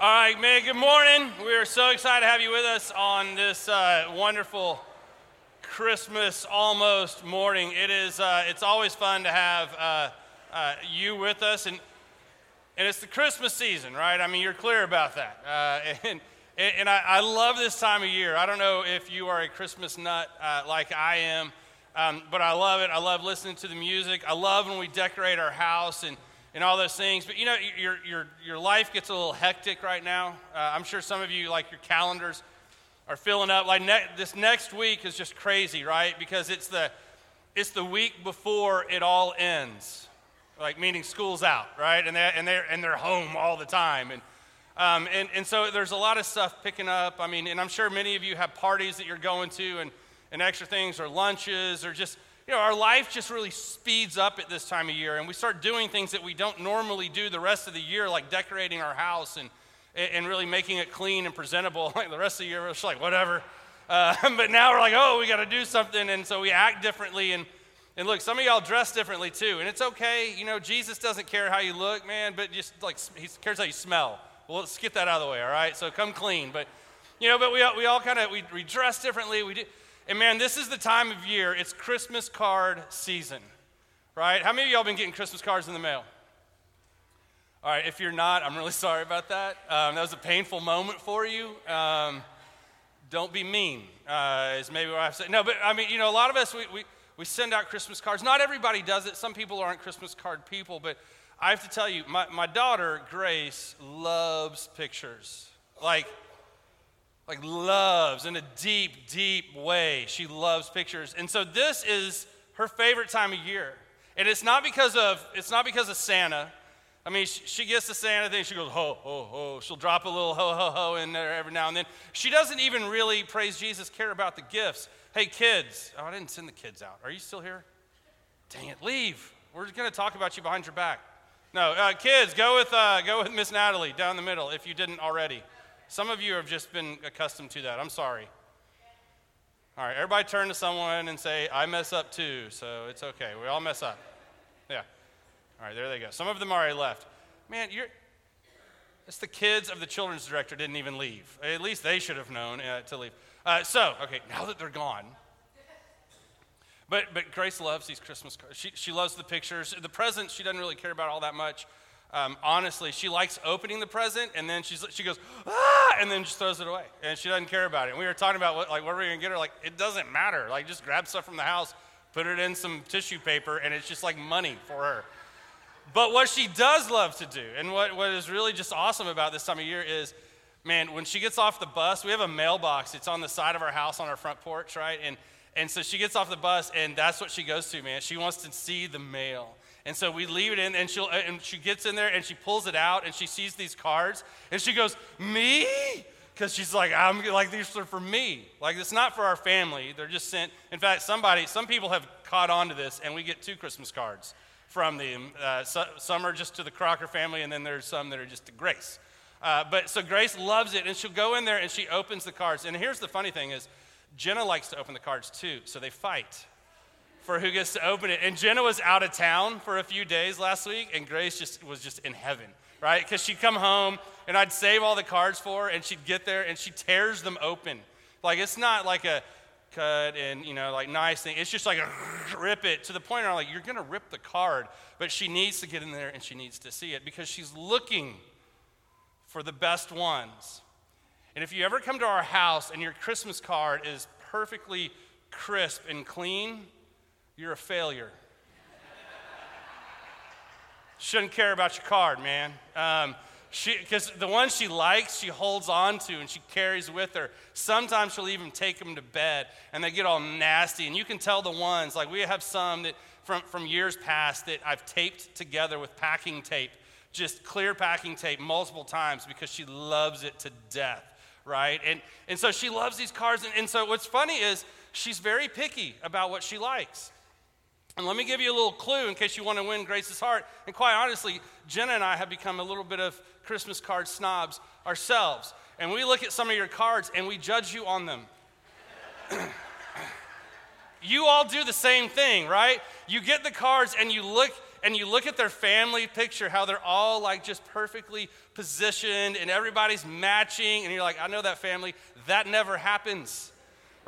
All right, man, good morning. We are so excited to have you with us on this uh, wonderful Christmas almost morning. It is, uh, it's always fun to have uh, uh you with us, and, and it's the Christmas season, right? I mean, you're clear about that. Uh, and and I, I, love this time of year. I don't know if you are a Christmas nut uh, like I am, um, but I love it. I love listening to the music. I love when we decorate our house and and all those things. But you know, your, your, your life gets a little hectic right now. Uh, I'm sure some of you, like your calendars, are filling up. Like ne- this next week is just crazy, right? Because it's the, it's the week before it all ends. Like, meaning school's out, right? And they're, and they're, and they're home all the time. And, um, and, and so there's a lot of stuff picking up. I mean, and I'm sure many of you have parties that you're going to and, and extra things or lunches or just you know, our life just really speeds up at this time of year, and we start doing things that we don't normally do the rest of the year, like decorating our house and, and really making it clean and presentable. Like the rest of the year, we're just like, whatever. Uh, but now we're like, oh, we got to do something, and so we act differently. And, and look, some of y'all dress differently too, and it's okay. You know, Jesus doesn't care how you look, man, but just like he cares how you smell. Well, let's get that out of the way, all right? So come clean. But, you know, but we, we all kind of, we, we dress differently. We do. And man, this is the time of year, it's Christmas card season, right? How many of y'all been getting Christmas cards in the mail? All right, if you're not, I'm really sorry about that. Um, that was a painful moment for you. Um, don't be mean, uh, is maybe what I have to say. No, but I mean, you know, a lot of us, we, we, we send out Christmas cards. Not everybody does it. Some people aren't Christmas card people, but I have to tell you, my, my daughter, Grace, loves pictures. Like, like loves in a deep, deep way. She loves pictures. And so this is her favorite time of year. And it's not because of it's not because of Santa. I mean, she, gets the Santa thing, she goes, ho, ho, ho. She'll drop a little ho, ho, ho in there every now and then. She doesn't even really, praise Jesus, care about the gifts. Hey, kids. Oh, I didn't send the kids out. Are you still here? Dang it, leave. We're going to talk about you behind your back. No, uh, kids, go with, uh, go with Miss Natalie down the middle if you didn't already. Some of you have just been accustomed to that. I'm sorry. All right, everybody turn to someone and say, I mess up too, so it's okay. We all mess up. Yeah. All right, there they go. Some of them already left. Man, you're. It's the kids of the children's director didn't even leave. At least they should have known uh, to leave. Uh, so, okay, now that they're gone. But, but Grace loves these Christmas cards. She, she loves the pictures. The presents, she doesn't really care about all that much um, honestly, she likes opening the present and then she's, she goes, ah, and then just throws it away. And she doesn't care about it. And we were talking about what, like, what are we going to get her? Like, it doesn't matter. Like, just grab stuff from the house, put it in some tissue paper, and it's just like money for her. But what she does love to do, and what, what is really just awesome about this time of year is, man, when she gets off the bus, we have a mailbox. It's on the side of our house on our front porch, right? And, and so she gets off the bus, and that's what she goes to, man. She wants to see the mail. And so we leave it in, and, she'll, and she gets in there and she pulls it out and she sees these cards and she goes, Me? Because she's like, I'm like, these are for me. Like, it's not for our family. They're just sent. In fact, somebody, some people have caught on to this, and we get two Christmas cards from them. Uh, so, some are just to the Crocker family, and then there's some that are just to Grace. Uh, but so Grace loves it, and she'll go in there and she opens the cards. And here's the funny thing is, Jenna likes to open the cards too, so they fight for who gets to open it. And Jenna was out of town for a few days last week, and Grace just was just in heaven, right? Because she'd come home and I'd save all the cards for her, and she'd get there and she tears them open. Like it's not like a cut and you know like nice thing. It's just like a rip it to the point where I'm like you're gonna rip the card, but she needs to get in there and she needs to see it because she's looking for the best ones. And if you ever come to our house and your Christmas card is perfectly crisp and clean, you're a failure. Shouldn't care about your card, man. Um, because the ones she likes, she holds on to and she carries with her. Sometimes she'll even take them to bed and they get all nasty. And you can tell the ones, like we have some that from, from years past that I've taped together with packing tape, just clear packing tape multiple times because she loves it to death, right? And, and so she loves these cards. And, and so what's funny is she's very picky about what she likes. And let me give you a little clue in case you want to win Grace's heart. And quite honestly, Jenna and I have become a little bit of Christmas card snobs ourselves. And we look at some of your cards and we judge you on them. you all do the same thing, right? You get the cards and you look and you look at their family picture, how they're all like just perfectly positioned and everybody's matching, and you're like, I know that family. That never happens,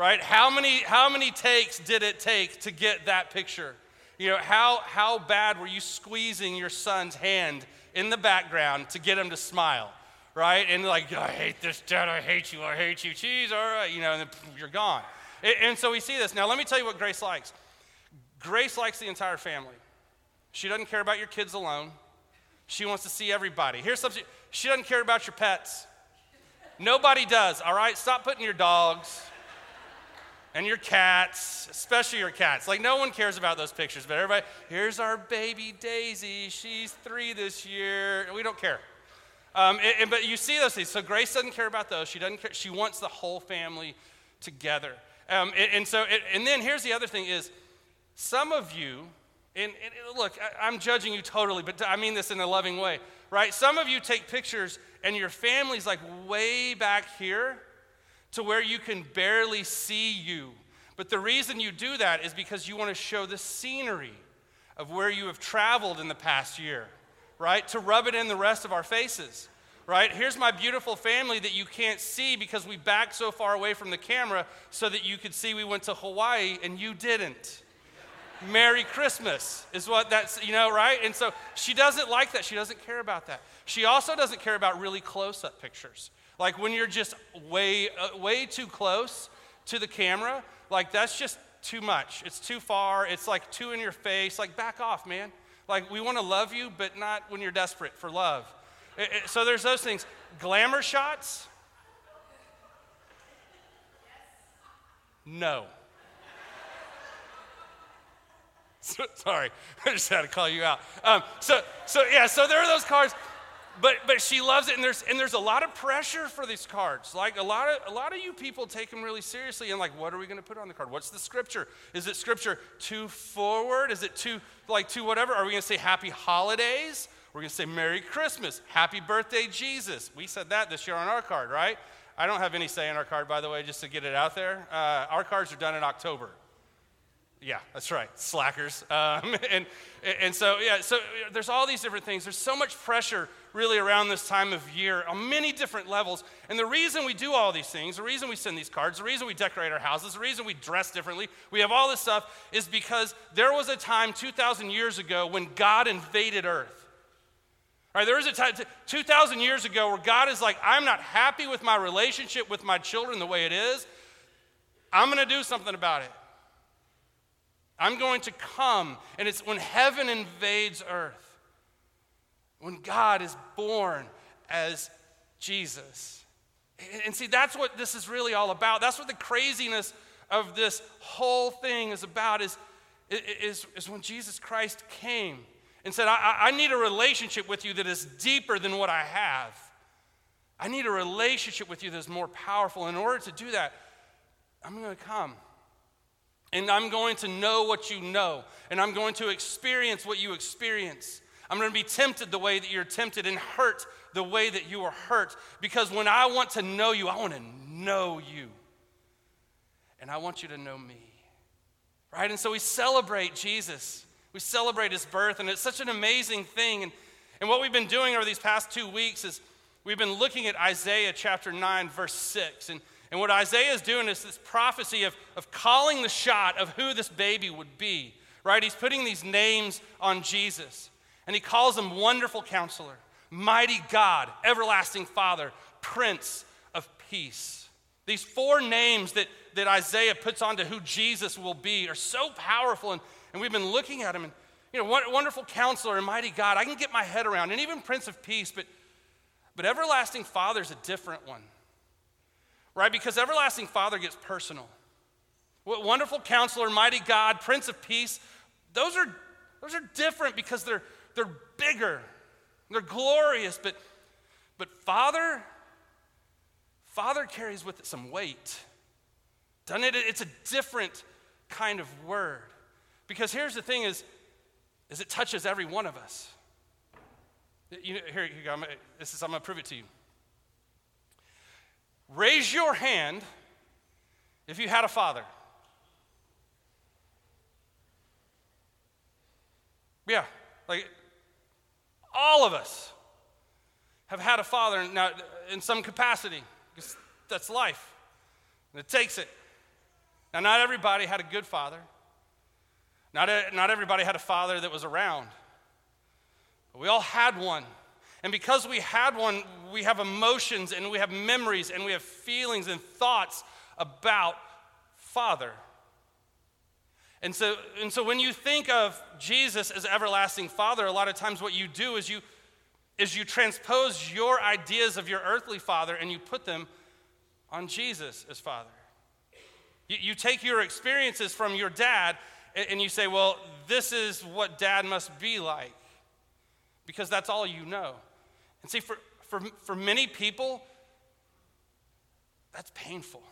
right? How many, how many takes did it take to get that picture? You know, how, how bad were you squeezing your son's hand in the background to get him to smile? right? And like, I hate this, Dad, I hate you, I hate you, cheese, all right, you know, and then you're gone. And so we see this. Now, let me tell you what Grace likes Grace likes the entire family. She doesn't care about your kids alone, she wants to see everybody. Here's something she doesn't care about your pets. Nobody does, all right? Stop putting your dogs and your cats, especially your cats. Like, no one cares about those pictures, but everybody, here's our baby Daisy. She's three this year. We don't care. Um, and, and, but you see those things. So Grace doesn't care about those. She doesn't care. She wants the whole family together. Um, and, and, so, and then here's the other thing is, some of you, and, look, I, I'm judging you totally, but I mean this in a loving way, right? Some of you take pictures and your family's like way back here to where you can barely see you. But the reason you do that is because you want to show the scenery of where you have traveled in the past year right? To rub it in the rest of our faces, right? Here's my beautiful family that you can't see because we backed so far away from the camera so that you could see we went to Hawaii and you didn't. Merry Christmas is what that's, you know, right? And so she doesn't like that. She doesn't care about that. She also doesn't care about really close up pictures. Like when you're just way, uh, way too close to the camera, like that's just too much. It's too far. It's like too in your face. Like back off, man. Like, we want to love you, but not when you're desperate for love. It, it, so there's those things. Glamour shots? No. Sorry, I just had to call you out. Um, so, so yeah, so there are those cards but but she loves it and there's and there's a lot of pressure for these cards. Like a lot of a lot of you people take them really seriously and like what are we going to put on the card? What's the scripture? Is it scripture too forward? Is it too like too whatever? Are we going to say happy holidays? We're going to say merry christmas happy birthday jesus. We said that this year on our card right? I don't have any say in our card by the way just to get it out there. Uh, our cards are done in october yeah, that's right, slackers. Um, and, and so, yeah, so there's all these different things. There's so much pressure really around this time of year on many different levels. And the reason we do all these things, the reason we send these cards, the reason we decorate our houses, the reason we dress differently, we have all this stuff is because there was a time 2,000 years ago when God invaded earth. Right, there was a time 2,000 years ago where God is like, I'm not happy with my relationship with my children the way it is. I'm going to do something about it. I'm going to come. And it's when heaven invades earth when God is born as Jesus. And see, that's what this is really all about. That's what the craziness of this whole thing is about is, is, is when Jesus Christ came and said, I, I need a relationship with you that is deeper than what I have. I need a relationship with you that is more powerful. In order to do that, I'm going to come. And I'm going to know what you know. And I'm going to experience what you experience. I'm going to be tempted the way that you're tempted and hurt the way that you are hurt. Because when I want to know you, I want to know you. And I want you to know me. Right? And so we celebrate Jesus. We celebrate his birth, and it's such an amazing thing. And, and what we've been doing over these past two weeks is we've been looking at Isaiah chapter 9, verse 6. And, and what Isaiah is doing is this prophecy of, of calling the shot of who this baby would be. Right? He's putting these names on Jesus. And he calls him Wonderful Counselor, Mighty God, Everlasting Father, Prince of Peace. These four names that, that Isaiah puts onto who Jesus will be are so powerful. And, and we've been looking at him. And, you know, Wonderful Counselor and Mighty God, I can get my head around. And even Prince of Peace, but, but Everlasting Father is a different one, right? Because Everlasting Father gets personal. What wonderful Counselor, Mighty God, Prince of Peace, those are, those are different because they're, they're bigger, they're glorious, but, but Father, Father carries with it some weight. Doesn't it? It's a different kind of word. Because here's the thing is, is it touches every one of us. You know, here, you go. I'm, this is, I'm going to prove it to you. Raise your hand if you had a father. Yeah, Like, all of us have had a father now in some capacity, because that's life. And it takes it. Now, not everybody had a good father. Not, a, not everybody had a father that was around. But we all had one. And because we had one, we have emotions and we have memories and we have feelings and thoughts about Father. And so, and so when you think of Jesus as everlasting Father, a lot of times what you do is you, is you transpose your ideas of your earthly Father and you put them on Jesus as Father. You, you take your experiences from your dad and, and you say, well, this is what dad must be like because that's all you know. And see, for, for, for many people, that's painful.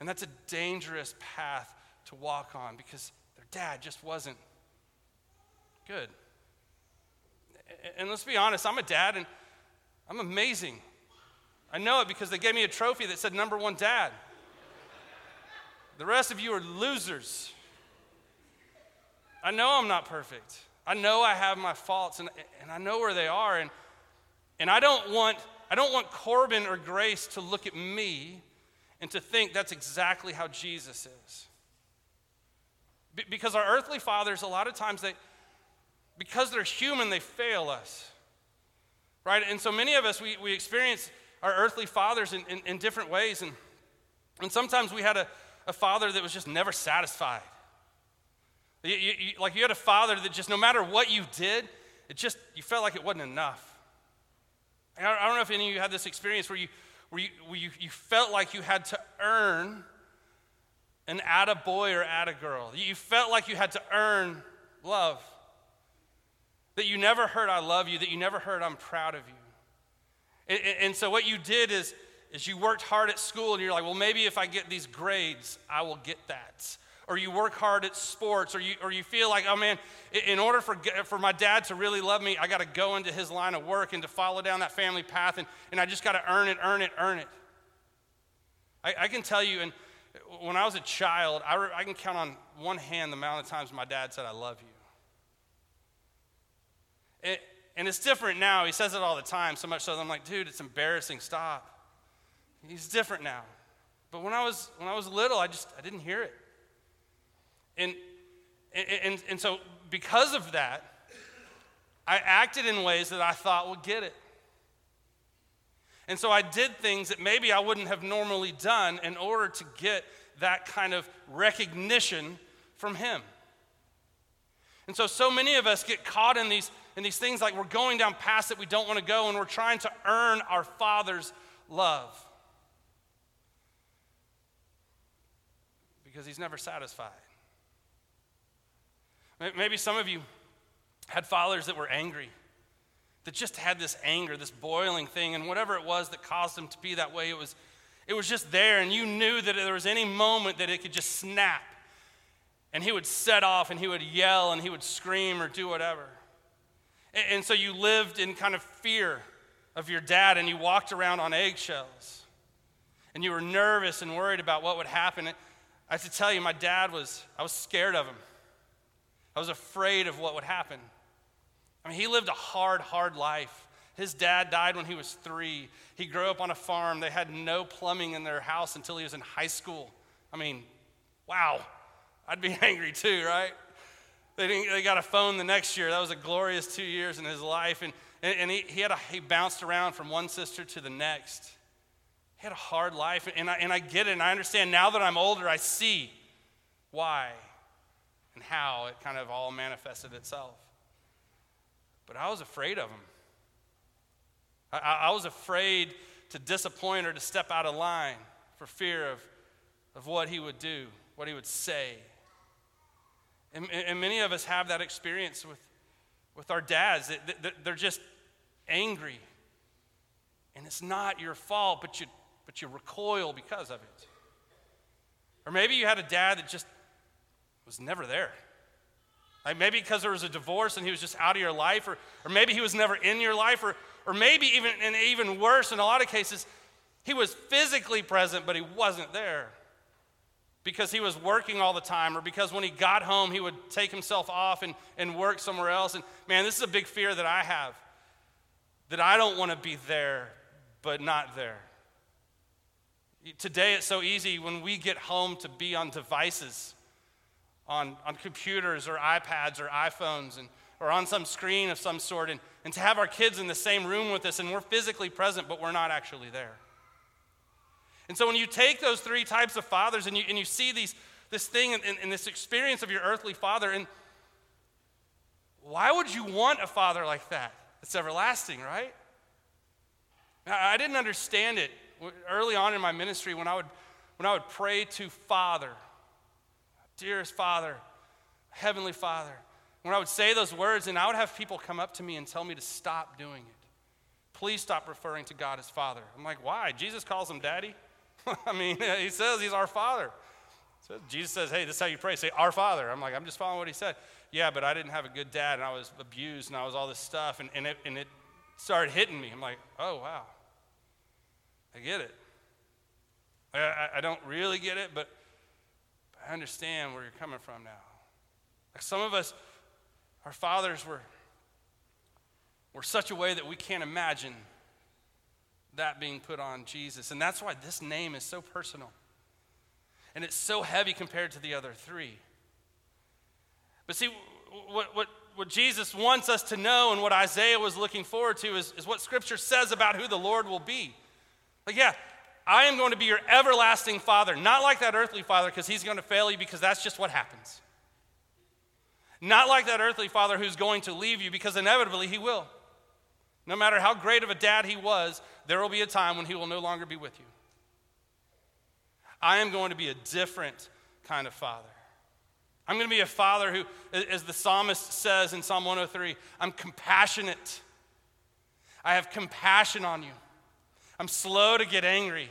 And that's a dangerous path to walk on because their dad just wasn't good. And let's be honest, I'm a dad and I'm amazing. I know it because they gave me a trophy that said number one dad. The rest of you are losers. I know I'm not perfect. I know I have my faults and, and I know where they are. And, and I, don't want, I don't want Corbin or Grace to look at me and to think that's exactly how Jesus is. Be, because our earthly fathers, a lot of times, they, because they're human, they fail us. Right? And so many of us, we, we experience our earthly fathers in, in, in different ways. And, and sometimes we had a, a father that was just never satisfied. You, you, you, like you had a father that just, no matter what you did, it just, you felt like it wasn't enough. I, I don't know if any of you had this experience where you, where you, where you, you felt like you had to earn an atta boy or atta girl. You felt like you had to earn love. That you never heard, I love you, that you never heard, I'm proud of you. And, and so what you did is, is you worked hard at school and you're like, well, maybe if I get these grades, I will get that or you work hard at sports, or you, or you feel like, oh man, in order for, for my dad to really love me, I got to go into his line of work and to follow down that family path, and, and I just got to earn it, earn it, earn it. I, I, can tell you, and when I was a child, I, re, I can count on one hand the amount of times my dad said, I love you. It, and it's different now. He says it all the time, so much so that I'm like, dude, it's embarrassing. Stop. He's different now. But when I was when I was little, I just I didn't hear it. And, and, and so, because of that, I acted in ways that I thought would get it. And so I did things that maybe I wouldn't have normally done in order to get that kind of recognition from Him. And so, so many of us get caught in these, in these things like we're going down paths that we don't want to go and we're trying to earn our Father's love. Because He's never satisfied. Maybe some of you had fathers that were angry, that just had this anger, this boiling thing, and whatever it was that caused them to be that way, it was, it was just there, and you knew that there was any moment that it could just snap. And he would set off and he would yell and he would scream or do whatever. And, and so you lived in kind of fear of your dad and you walked around on eggshells. And you were nervous and worried about what would happen. I have to tell you, my dad was, I was scared of him. I was afraid of what would happen. I mean, he lived a hard, hard life. His dad died when he was three. He grew up on a farm. They had no plumbing in their house until he was in high school. I mean, wow. I'd be angry too, right? They, didn't, they got a phone the next year. That was a glorious two years in his life. And, and, he, he, had a, he bounced around from one sister to the next. He had a hard life. And I, and I get it, and I understand now that I'm older, I see why and how it kind of all manifested itself. But I was afraid of him. I, I, was afraid to disappoint or to step out of line for fear of, of what he would do, what he would say. And, and many of us have that experience with, with our dads. They're just angry. And it's not your fault, but you, but you recoil because of it. Or maybe you had a dad that just was never there. Like maybe because there was a divorce and he was just out of your life, or, or maybe he was never in your life, or, or maybe even, and even worse, in a lot of cases, he was physically present, but he wasn't there. because he was working all the time or because when he got home he would take himself off and, and work somewhere else. And man, this is a big fear that I have that I don't want to be there, but not there. Today it's so easy when we get home to be on devices, on, on computers or iPads or iPhones, and, or on some screen of some sort, and, and to have our kids in the same room with us and we're physically present, but we're not actually there. And so when you take those three types of fathers and you, and you see these, this thing and, and, and this experience of your earthly father, and why would you want a father like that? It's everlasting, right? I didn't understand it early on in my ministry when I would, when I would pray to Father, dearest Father, Heavenly Father. When I would say those words, and I would have people come up to me and tell me to stop doing it. Please stop referring to God as Father. I'm like, why? Jesus calls him Daddy. I mean, he says he's our Father. So Jesus says, hey, this is how you pray. Say, Our Father. I'm like, I'm just following what he said. Yeah, but I didn't have a good dad, and I was abused, and I was all this stuff, and, and, it, and it started hitting me. I'm like, oh, wow. I get it. I, I don't really get it, but I understand where you're coming from now. Like some of us, our fathers were, were such a way that we can't imagine that being put on Jesus. And that's why this name is so personal. And it's so heavy compared to the other three. But see, what, what, what Jesus wants us to know and what Isaiah was looking forward to is, is what Scripture says about who the Lord will be. Like, yeah, I am going to be your everlasting father. Not like that earthly father because he's going to fail you because that's just what happens. Not like that earthly father who's going to leave you because inevitably he will. No matter how great of a dad he was, there will be a time when he will no longer be with you. I am going to be a different kind of father. I'm going to be a father who, as the psalmist says in Psalm 103, I'm compassionate. I have compassion on you. I'm slow to get angry,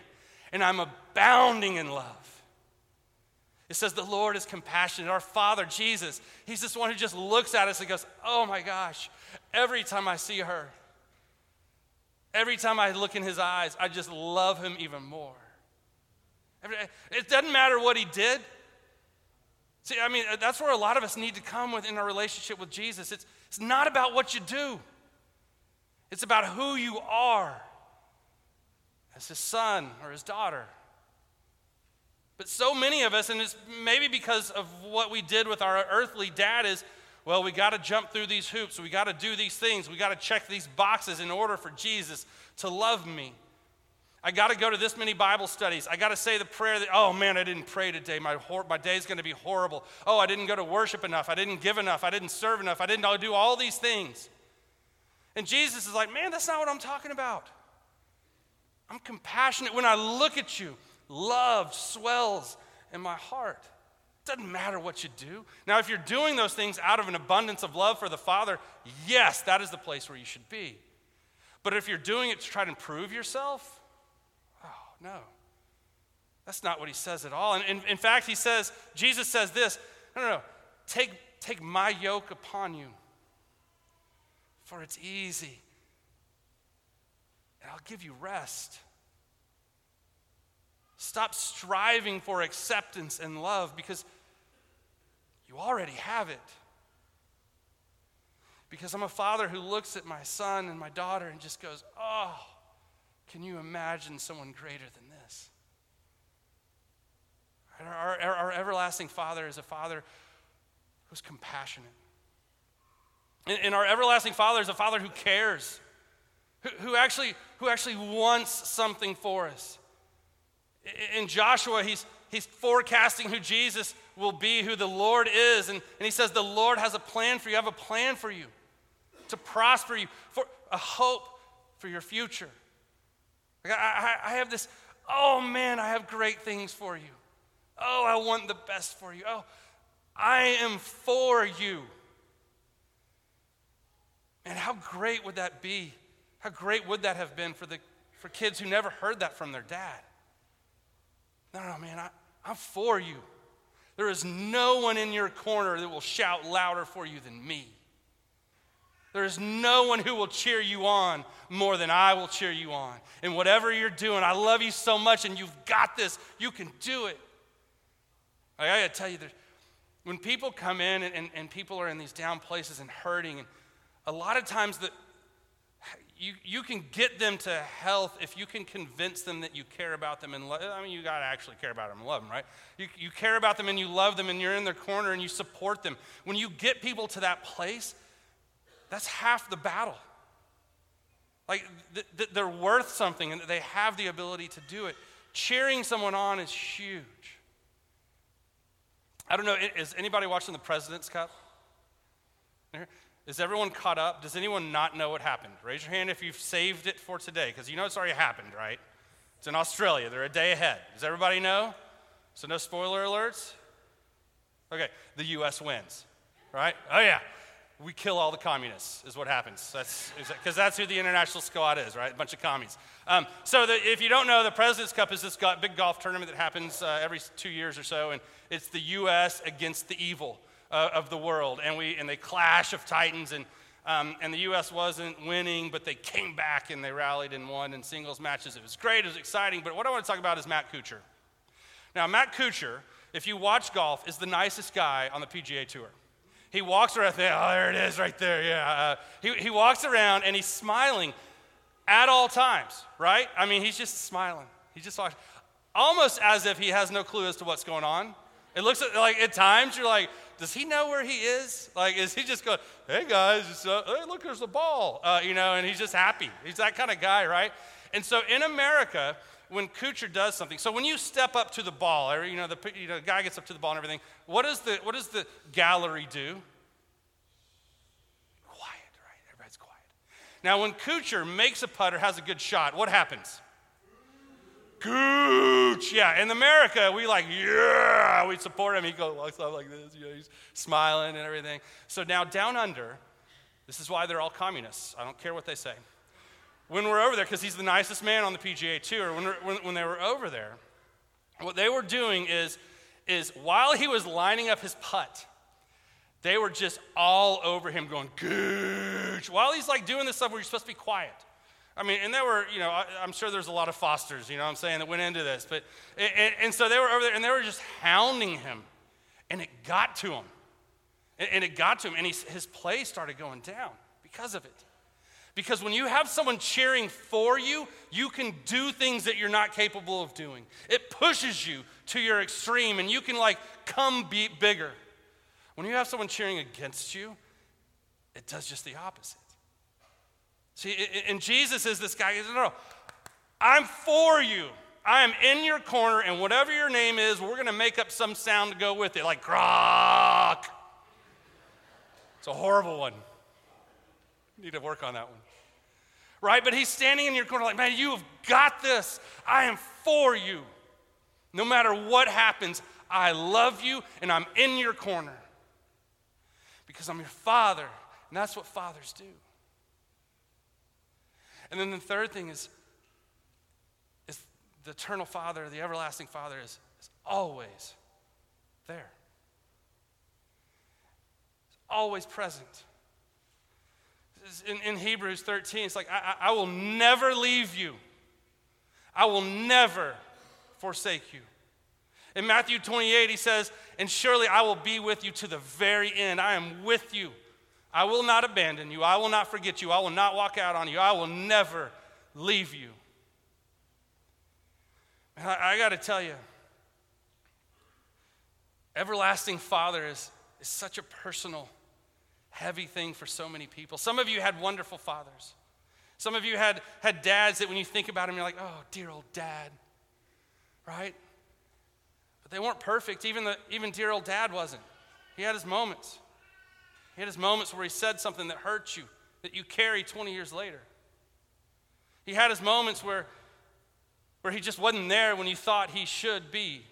and I'm abounding in love. It says the Lord is compassionate. Our Father, Jesus, He's this one who just looks at us and goes, Oh my gosh, every time I see her, every time I look in His eyes, I just love Him even more. It doesn't matter what He did. See, I mean, that's where a lot of us need to come within our relationship with Jesus. It's, it's not about what you do, it's about who you are as his son or his daughter. But so many of us, and it's maybe because of what we did with our earthly dad, is well, we got to jump through these hoops. We got to do these things. We got to check these boxes in order for Jesus to love me. I got to go to this many Bible studies. I got to say the prayer that, oh man, I didn't pray today. My, hor- my day's going to be horrible. Oh, I didn't go to worship enough. I didn't give enough. I didn't serve enough. I didn't do all these things. And Jesus is like, man, that's not what I'm talking about. I'm compassionate. When I look at you, love swells in my heart. Doesn't matter what you do. Now, if you're doing those things out of an abundance of love for the Father, yes, that is the place where you should be. But if you're doing it to try to improve yourself, oh, no. That's not what he says at all. And in, in fact, he says, Jesus says this no, no, no. Take, take my yoke upon you, for it's easy and I'll give you rest. Stop striving for acceptance and love because you already have it. Because I'm a father who looks at my son and my daughter and just goes, Oh, can you imagine someone greater than this? Our, our, our everlasting father is a father who's compassionate. And, and our everlasting father is a father who cares who, who, actually, who actually wants something for us. In Joshua, he's, he's forecasting who Jesus will be, who the Lord is. And, and he says, The Lord has a plan for you. I have a plan for you to prosper you, for a hope for your future. Like I, I, I have this, oh man, I have great things for you. Oh, I want the best for you. Oh, I am for you. And how great would that be how great would that have been for, the, for kids who never heard that from their dad? No, no, man, I, I'm for you. There is no one in your corner that will shout louder for you than me. There is no one who will cheer you on more than I will cheer you on. And whatever you're doing, I love you so much and you've got this. You can do it. I gotta tell you, when people come in and, and, and, people are in these down places and hurting, and a lot of times that you, you can get them to health if you can convince them that you care about them and love. I mean, you gotta actually care about them and love them, right? You, you care about them and you love them and you're in their corner and you support them. When you get people to that place, that's half the battle. Like th- th- they're worth something and they have the ability to do it. Cheering someone on is huge. I don't know, is anybody watching the President's Cup? Is everyone caught up? Does anyone not know what happened? Raise your hand if you've saved it for today, because you know it's already happened, right? It's in Australia. They're a day ahead. Does everybody know? So, no spoiler alerts? Okay, the U.S. wins, right? Oh, yeah we kill all the communists, is what happens. That's because that's who the international squad is, right? A bunch of commies. Um, so the, if you don't know, the President's Cup is this big golf tournament that happens uh, every two years or so, and it's the U.S. against the evil uh, of the world, and we and they clash of titans, and um, and the U.S. wasn't winning, but they came back and they rallied and won in singles matches. It was great, it was exciting. But what I want to talk about is Matt Kuchar. Now, Matt Kuchar, if you watch golf, is the nicest guy on the PGA Tour he walks around there. Oh, there it is right there. Yeah. Uh, he, he walks around and he's smiling at all times, right? I mean, he's just smiling. He just walks, almost as if he has no clue as to what's going on. It looks like at times you're like, does he know where he is? Like, is he just going, hey guys, uh, hey, look, there's the ball, uh, you know, and he's just happy. He's that kind of guy, right? And so in America, when Kuchar does something, so when you step up to the ball, or, you know, the, you know, the guy gets up to the ball and everything, what does the, what does the gallery do? Quiet, right? Everybody's quiet. Now, when Kuchar makes a putter, has a good shot, what happens? Yeah. In America, we like, yeah, we support him. He goes, walks off like this, you know, he's smiling and everything. So now down under, this is why they're all communists. I don't care what they say when we're over there, because he's the nicest man on the PGA Tour, when, when, when they were over there, what they were doing is, is while he was lining up his putt, they were just all over him going, gooch. While he's like doing this stuff where you're supposed to be quiet. I mean, and there were, you know, I, am sure there's a lot of Fosters, you know what I'm saying, that went into this. But, and, and, so they were over there and they were just hounding him. And it got to him. And, and it got to him. And he, his play started going down because of it. Because when you have someone cheering for you, you can do things that you're not capable of doing. It pushes you to your extreme and you can like come be bigger. When you have someone cheering against you, it does just the opposite. See, and Jesus is this guy, no, no, I'm for you. I am in your corner, and whatever your name is, we're going to make up some sound to go with it, like grok. It's a horrible one. Need to work on that one. Right? But he's standing in your corner like, man, you have got this. I am for you. No matter what happens, I love you and I'm in your corner because I'm your father. And that's what fathers do. And then the third thing is, is the eternal father, the everlasting father is, is always there. He's always present in, in Hebrews 13, it's like, I, I will never leave you. I will never forsake you. In Matthew 28, he says, And surely I will be with you to the very end. I am with you. I will not abandon you. I will not forget you. I will not walk out on you. I will never leave you. And I, I got to tell you, everlasting Father is, is such a personal heavy thing for so many people. Some of you had wonderful fathers. Some of you had, had dads that when you think about them, you're like, oh, dear old dad, right? But they weren't perfect. Even, the, even dear old dad wasn't. He had his moments. He had his moments where he said something that hurt you, that you carry 20 years later. He had his moments where, where he just wasn't there when you thought he should be.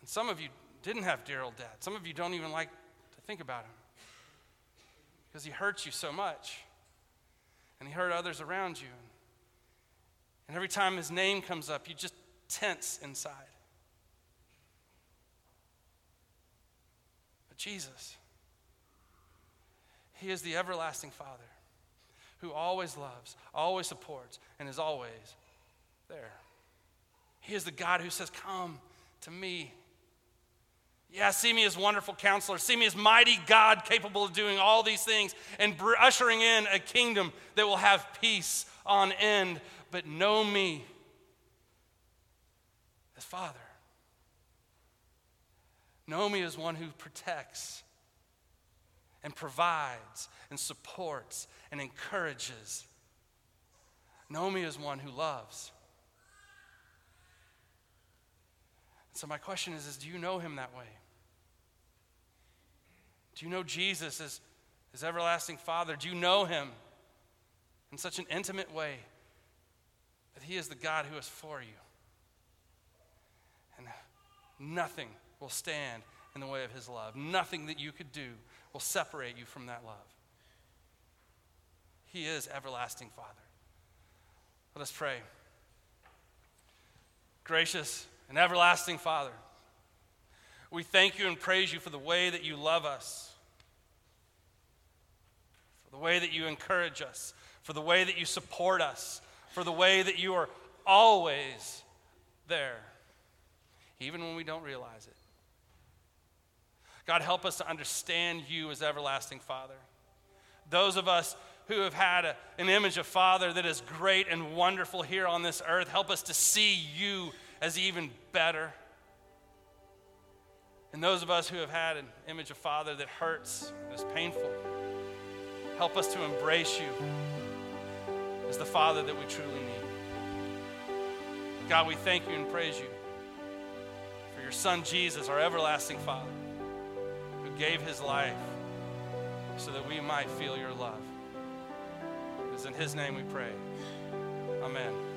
And some of you didn't have dear old dad. Some of you don't even like to Think about him. Because he hurts you so much. And he hurt others around you. And every time his name comes up, you just tense inside. Jesus, he is the everlasting Father who always loves, always supports, and is always there. He is the God who says, Come, to me. Yeah, see me as wonderful counselor. See me as mighty God capable of doing all these things and ushering in a kingdom that will have peace on end. But know me as Father. Know is one who protects and provides and supports and encourages. Me as one who loves. So, my question is, is do you know him that way? Do you know Jesus as his everlasting Father? Do you know him in such an intimate way that he is the God who is for you? And nothing will stand in the way of his love. Nothing that you could do will separate you from that love. He is everlasting Father. Let us pray. Gracious and everlasting Father, we thank you and praise you for the way that you love us, for the way that you encourage us, for the way that you support us, for the way that you are always there, even when we don't realize it. God, help us to understand you as everlasting Father. Those of us who have had a, an image of Father that is great and wonderful here on this earth, help us to see you as even better. And those of us who have had an image of Father that hurts, is painful, help us to embrace you as the Father that we truly need. God, we thank you and praise you for your Son Jesus, our everlasting Father gave his life so that we might feel your love. It is in his name we pray. Amen.